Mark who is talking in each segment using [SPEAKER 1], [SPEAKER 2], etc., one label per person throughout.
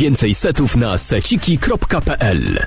[SPEAKER 1] Więcej setów na seciki.pl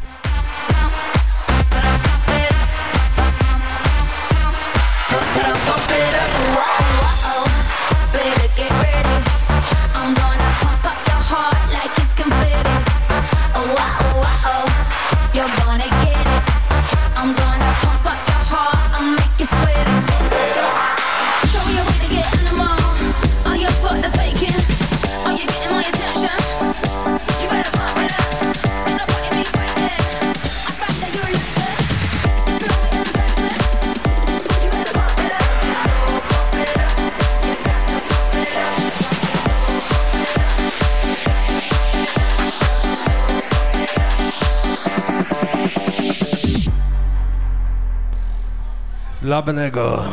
[SPEAKER 2] Jedwabnego.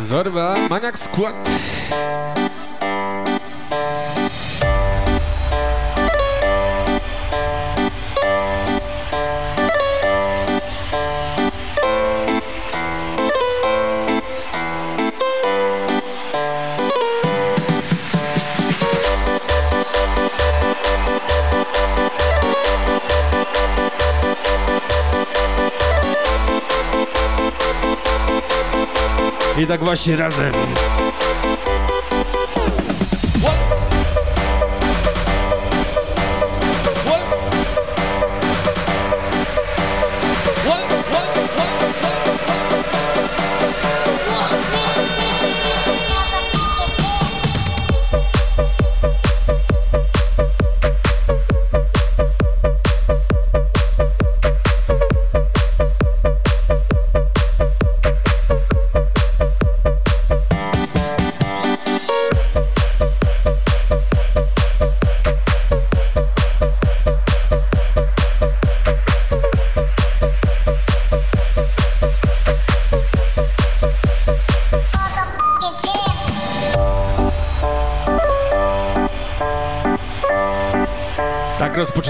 [SPEAKER 2] Zorba, maniak skład. tak właśnie razem.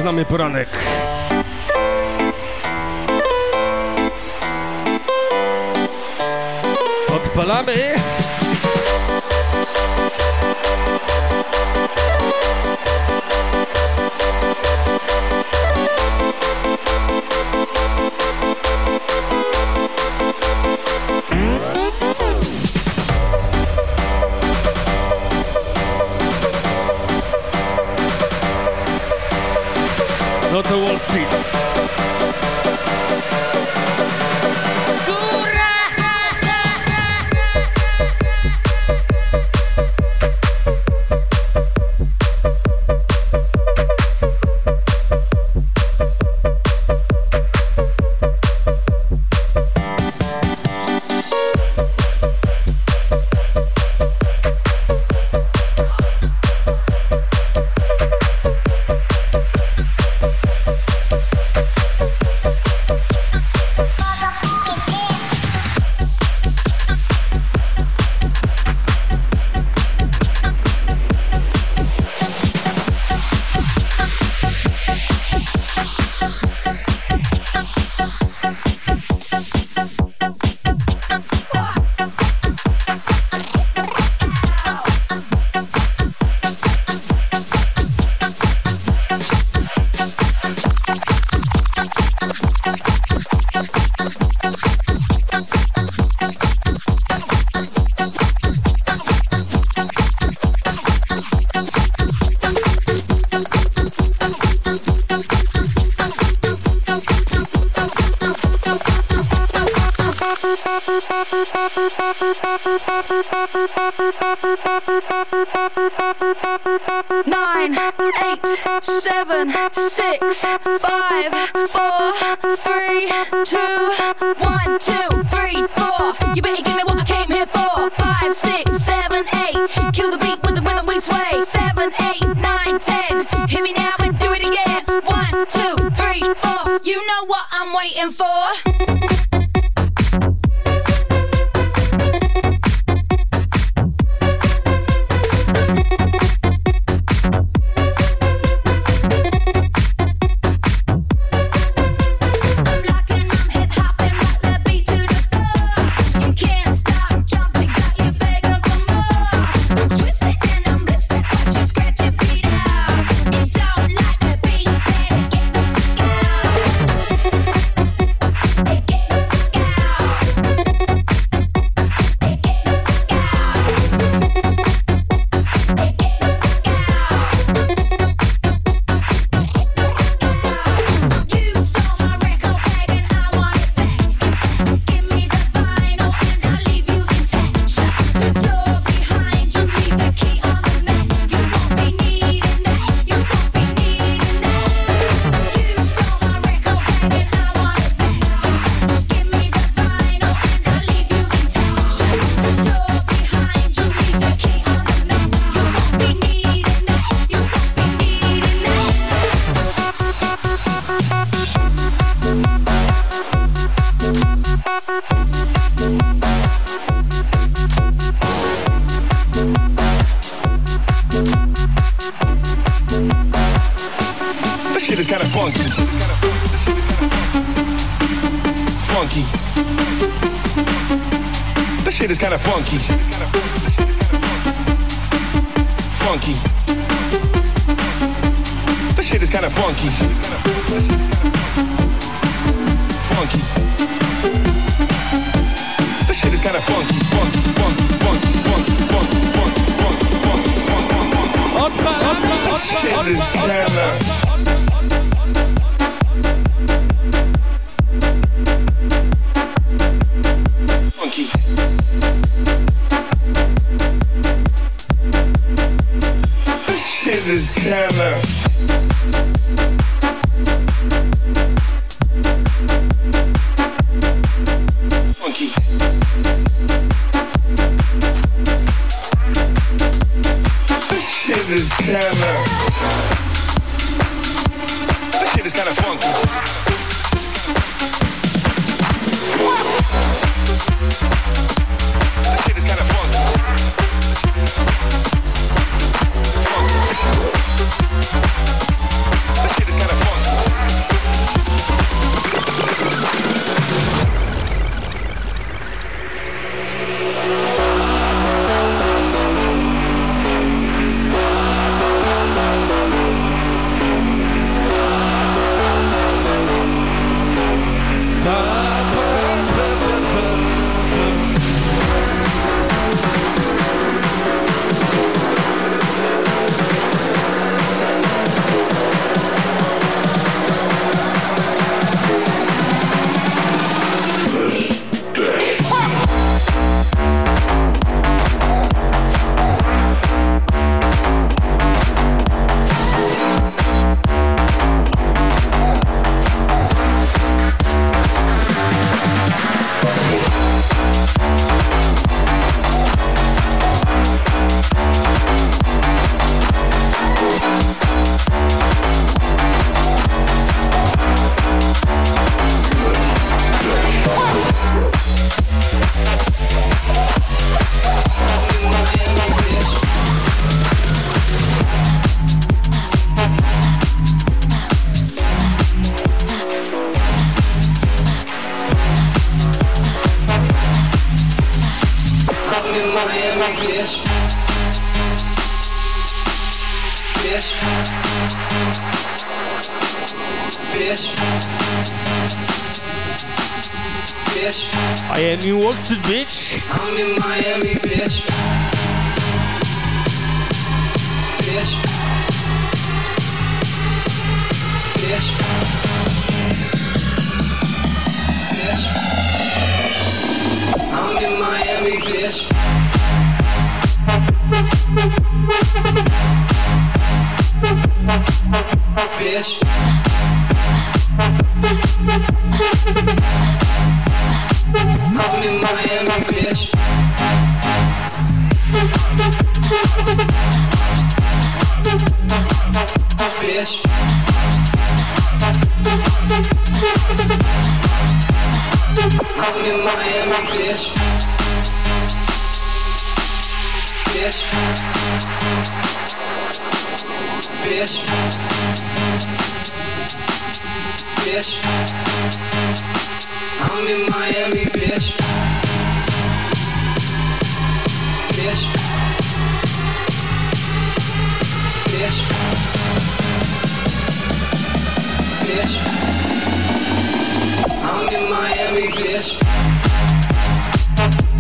[SPEAKER 2] zaczynamy poranek.
[SPEAKER 3] Bitch. Bitch. Bitch. I'm in Miami, bitch. Bitch. Bitch. Bitch. I'm in Miami, bitch.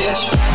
[SPEAKER 2] Yes.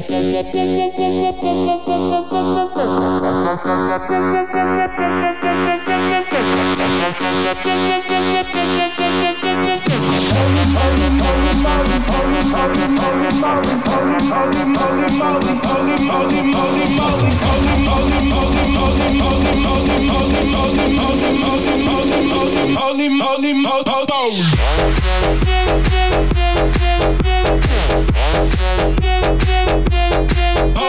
[SPEAKER 4] Holy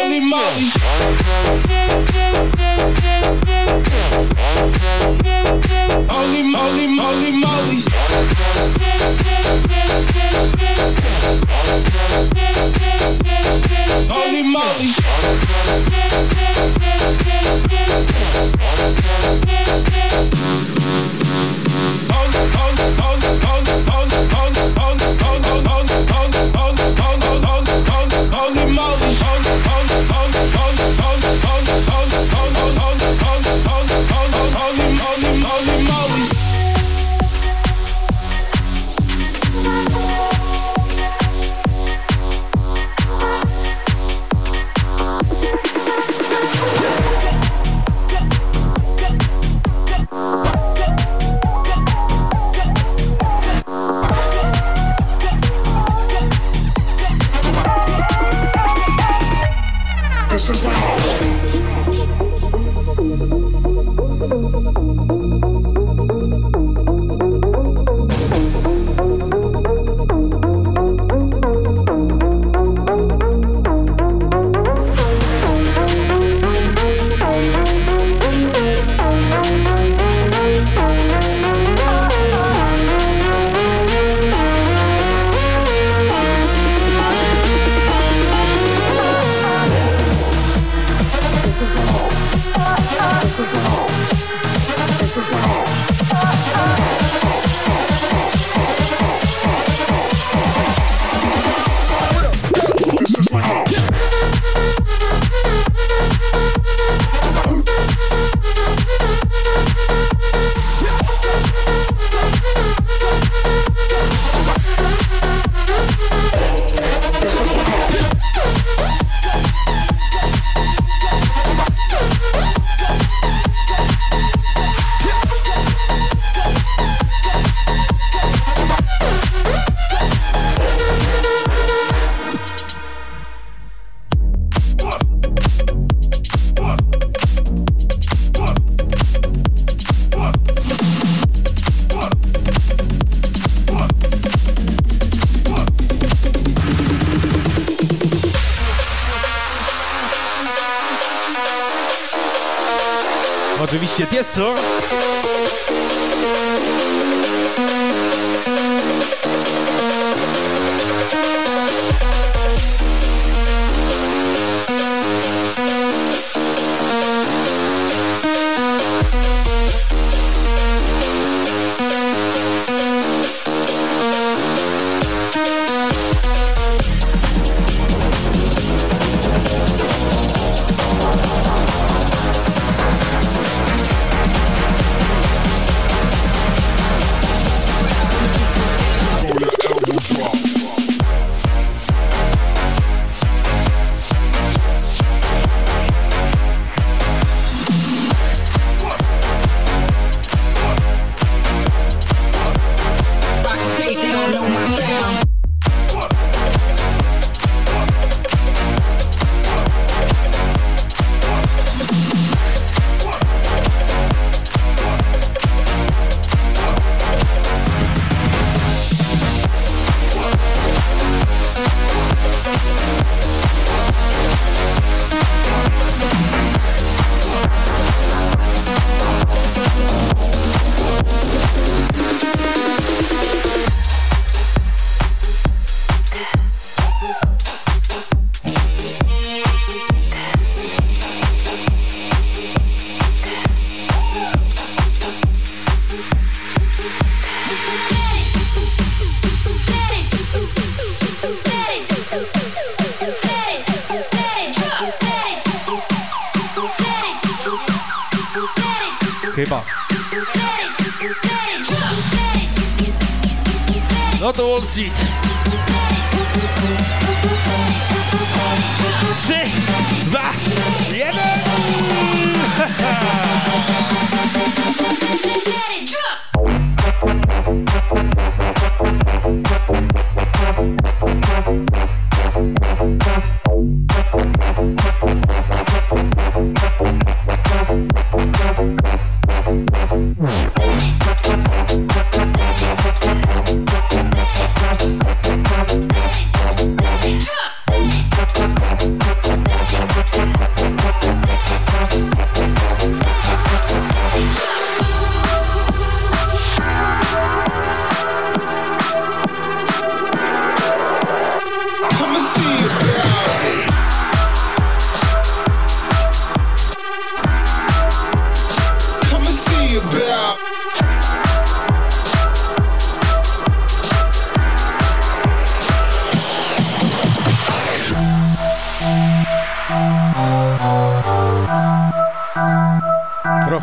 [SPEAKER 4] moly, moly, Holy moly. Holy moly, moly, moly. Holy moly. Holy holy moly.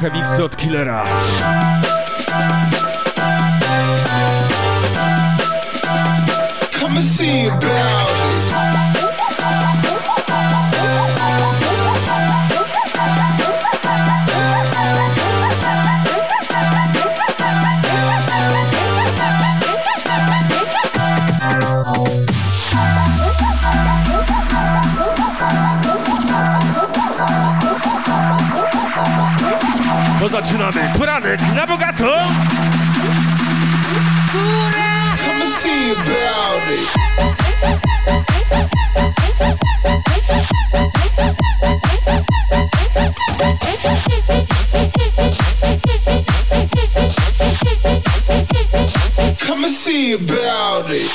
[SPEAKER 5] Trochę miksu od Killera.
[SPEAKER 6] Come and see it,
[SPEAKER 5] To zaczynamy. Poranek na bogato.
[SPEAKER 6] Come and see it. Come and see
[SPEAKER 5] about it,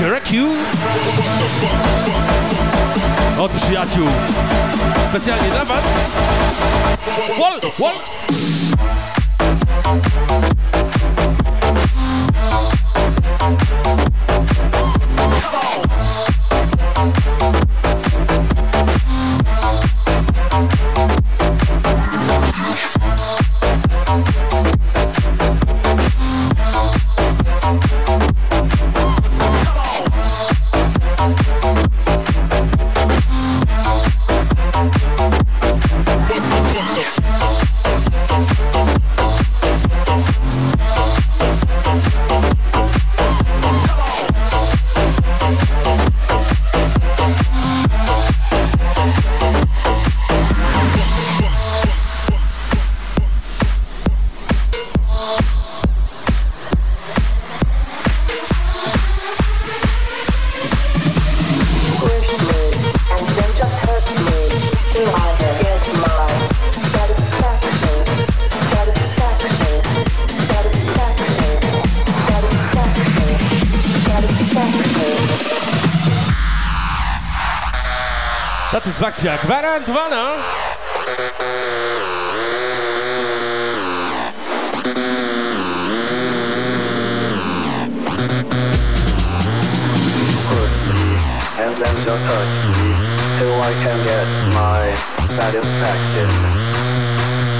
[SPEAKER 5] Rekiu. Od przyjaciół. Specjalnie dla was. Wall, wall.
[SPEAKER 2] Satysfakcja gwarantowana.
[SPEAKER 7] and then just hurt me till I can get my satisfaction.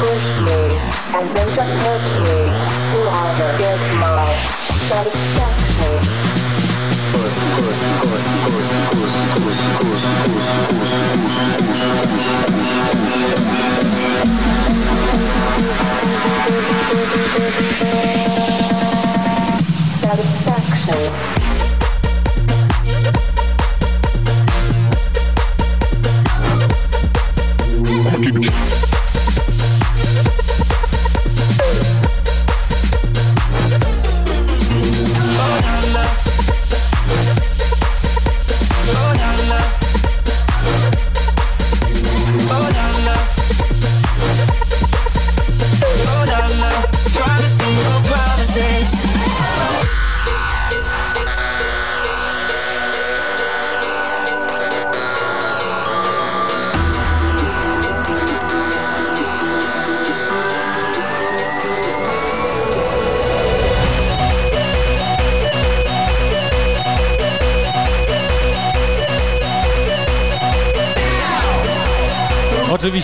[SPEAKER 4] Push me and then just hurt me till I can get my satisfaction.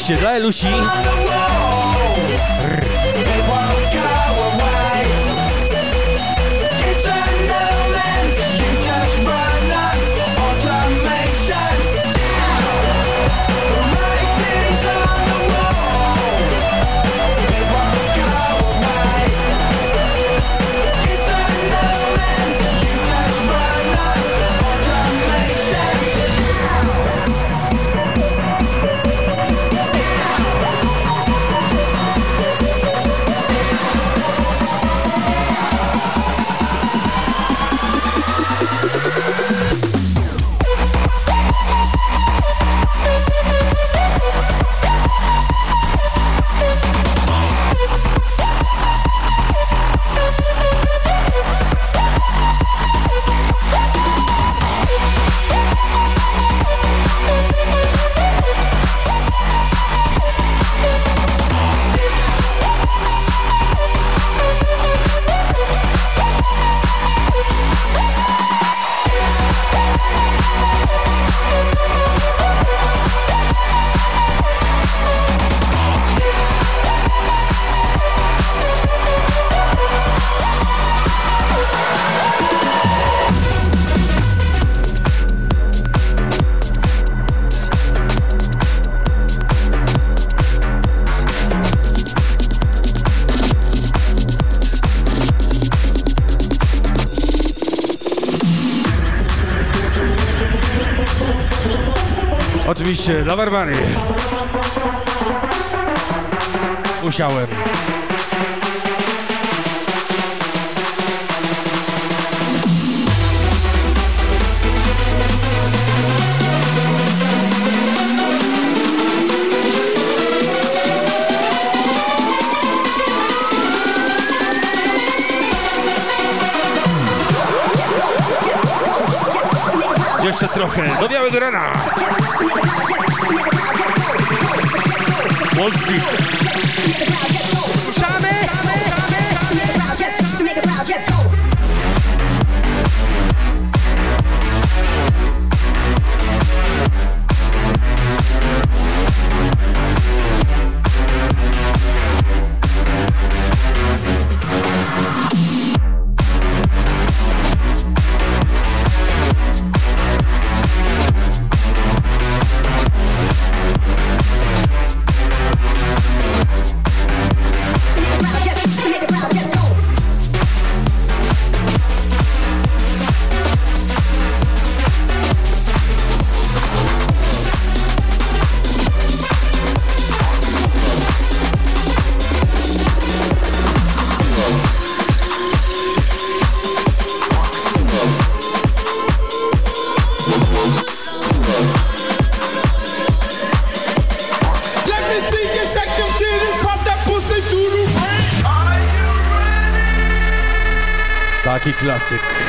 [SPEAKER 7] 写的爱露
[SPEAKER 4] 西。
[SPEAKER 2] Oczywiście dla Barbary. Musiałem. Trochę, do białego rana. Wall Street. Taki klasyk.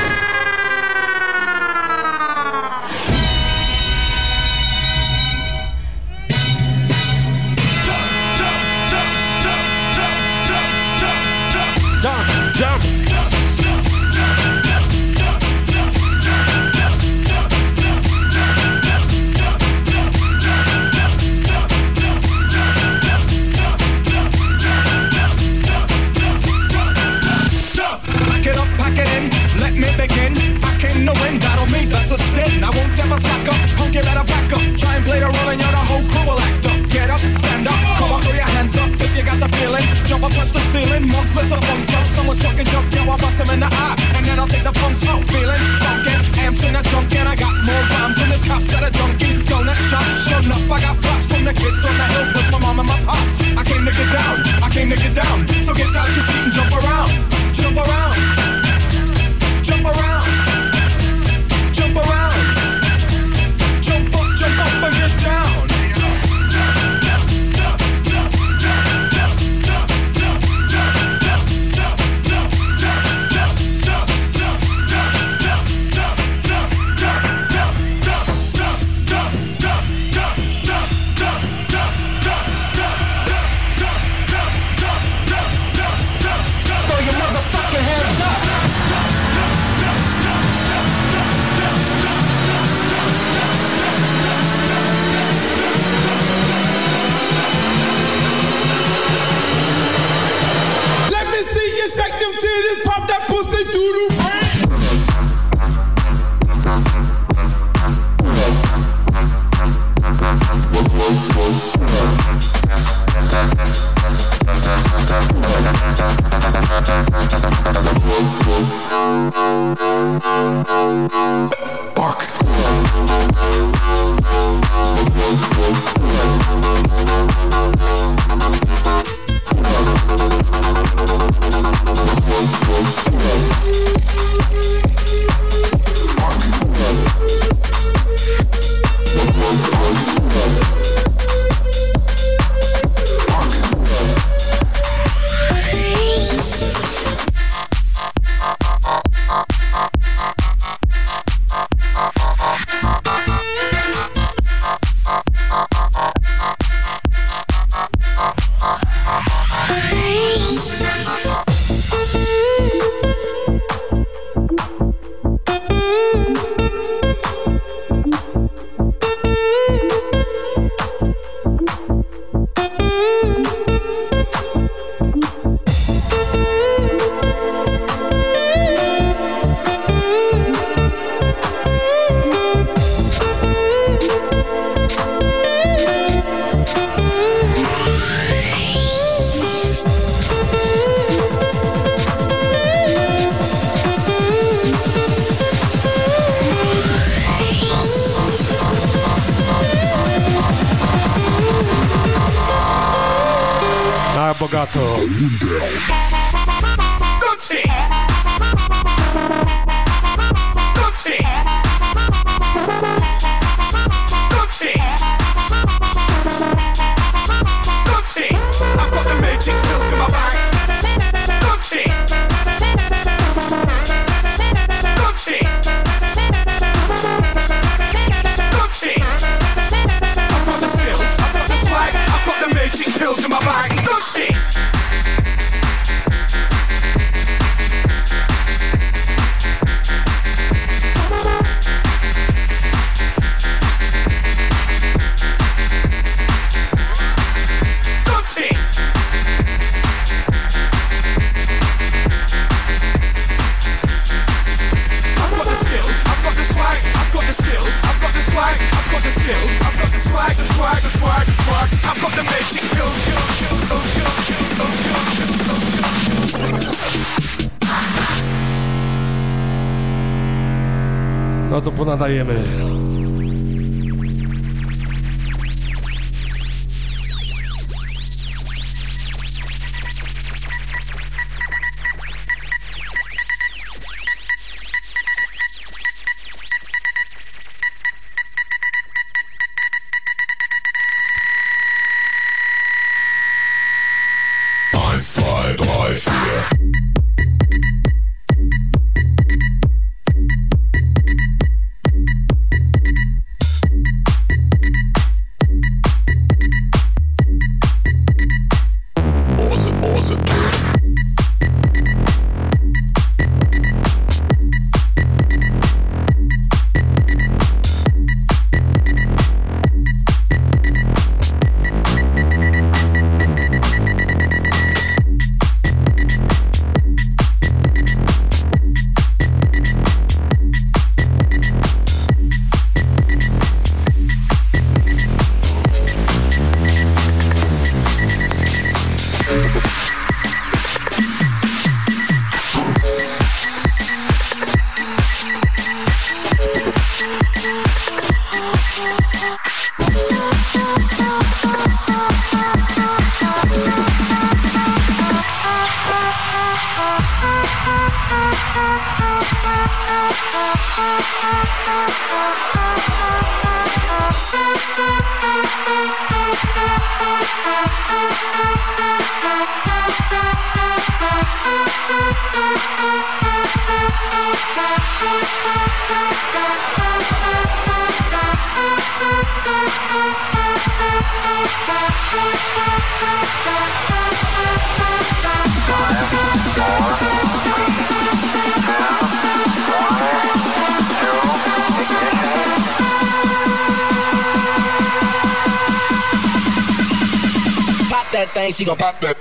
[SPEAKER 8] cops at a Dunkin' Donuts shop. Sure enough, I got props from the kids on the hill with my mom and my pops. I came to get down, I
[SPEAKER 2] came to get
[SPEAKER 4] down. So get out your seat and
[SPEAKER 9] jump around. Fuck. night, she gon' pop that.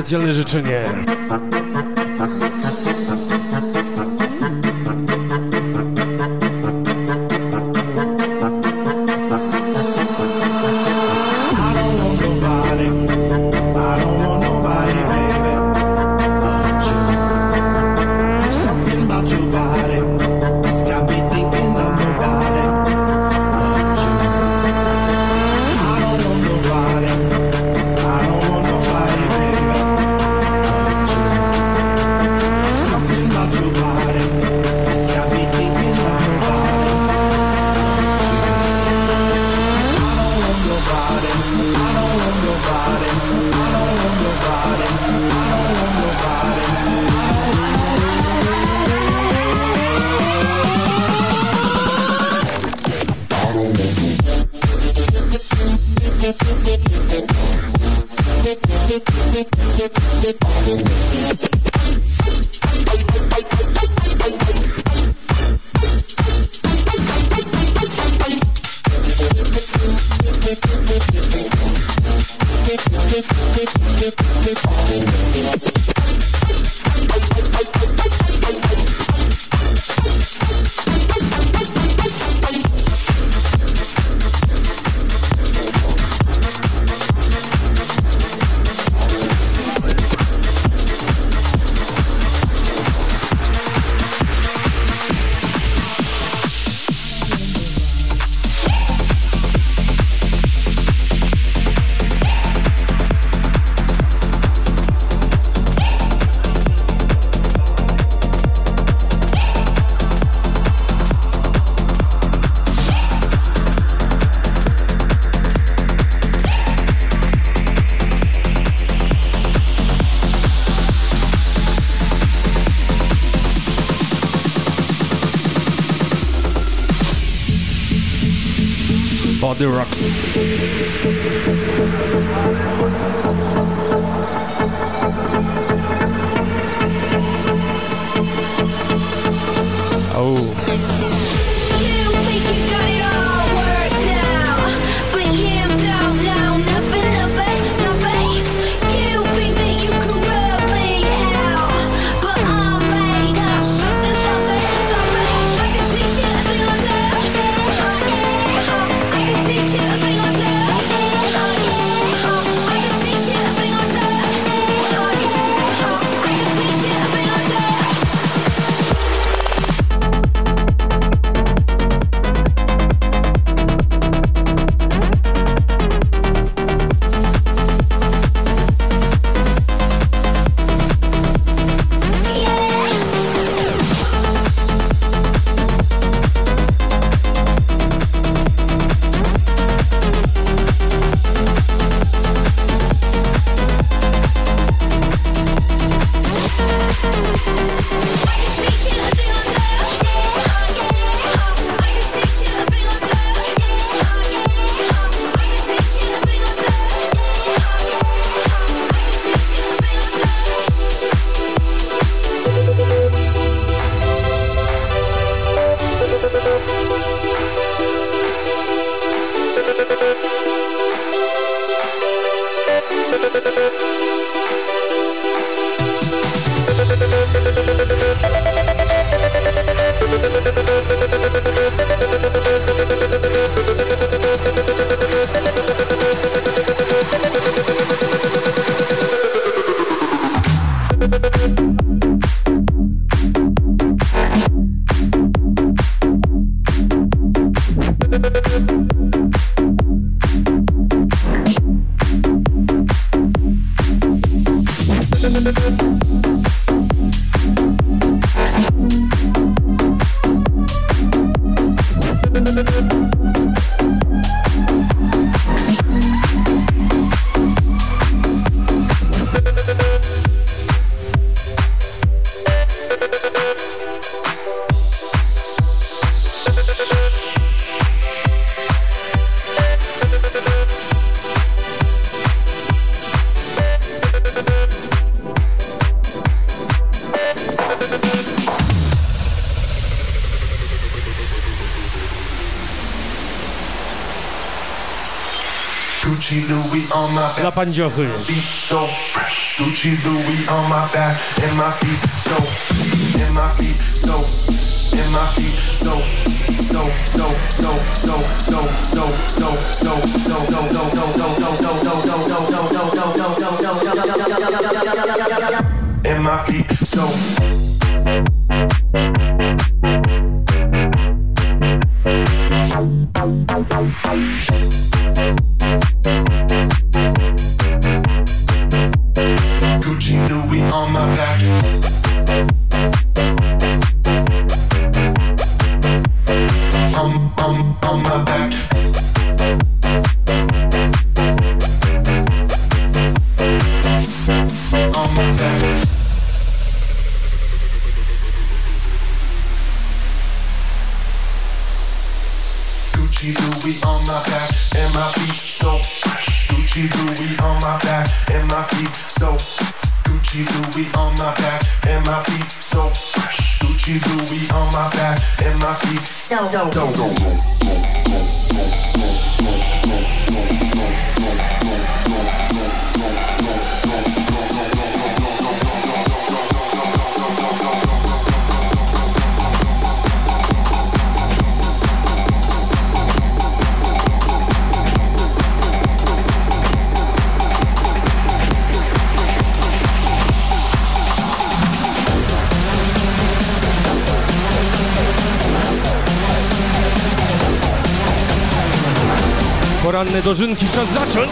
[SPEAKER 4] Specjalne życzenie.
[SPEAKER 1] the rocks. la
[SPEAKER 8] pangiocuri. So my and my feet so,
[SPEAKER 2] Poranne dożynki, czas zacząć!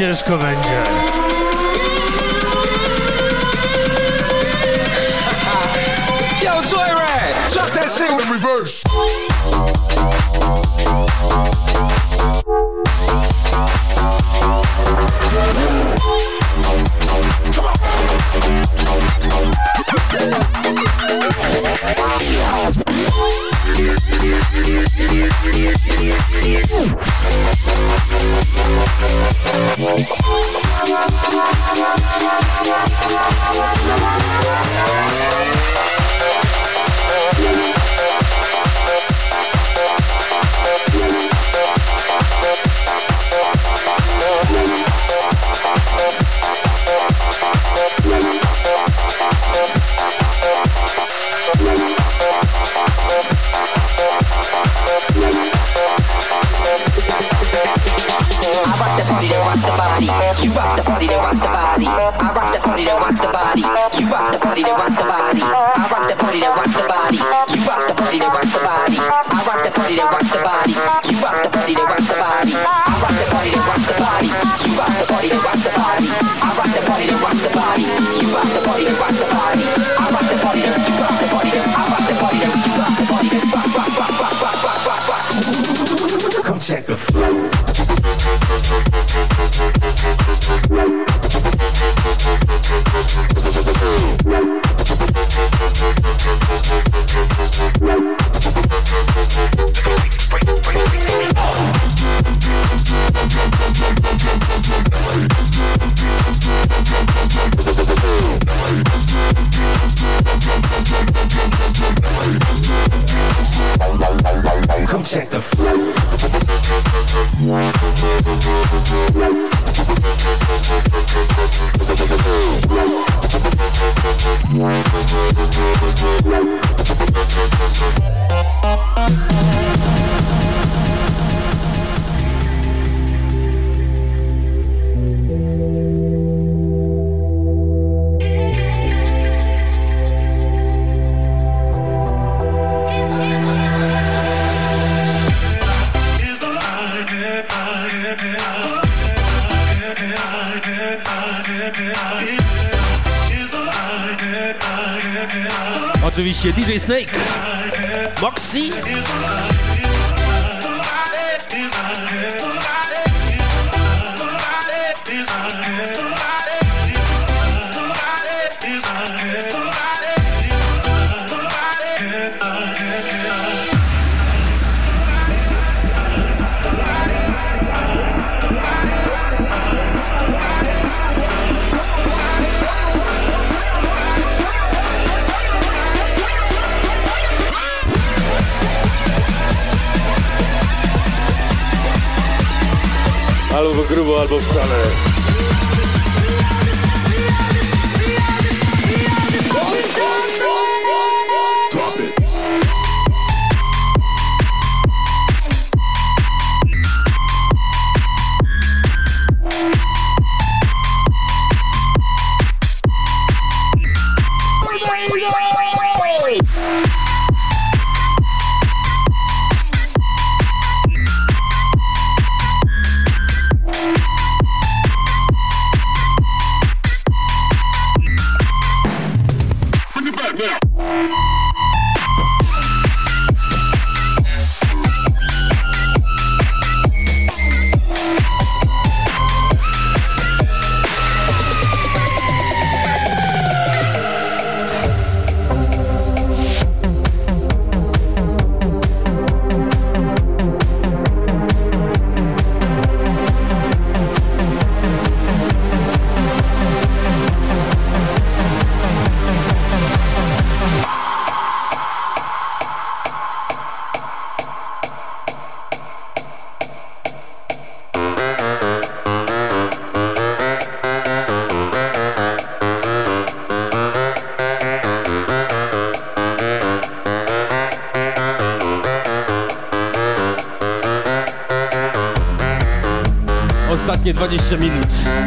[SPEAKER 6] Ciężko będzie.
[SPEAKER 10] Body. You rock the party that rocks the body. I rock the party that rocks the body. You rock the party that rocks the body. I rock the party that rocks the body. You rock the party that rocks the body. I rock the party that rocks the body. You rock the party that rocks the body. I rock the party that rocks the body. You rock the party that rocks the body. I rock the party that rocks the body. You rock the party that rocks the body. I rock the party that you rock the that I rock the party that you rock the party. Come check the flow. Check the flow.
[SPEAKER 2] Thank DJ Snake, Moxie. albo wcale. 20 minut.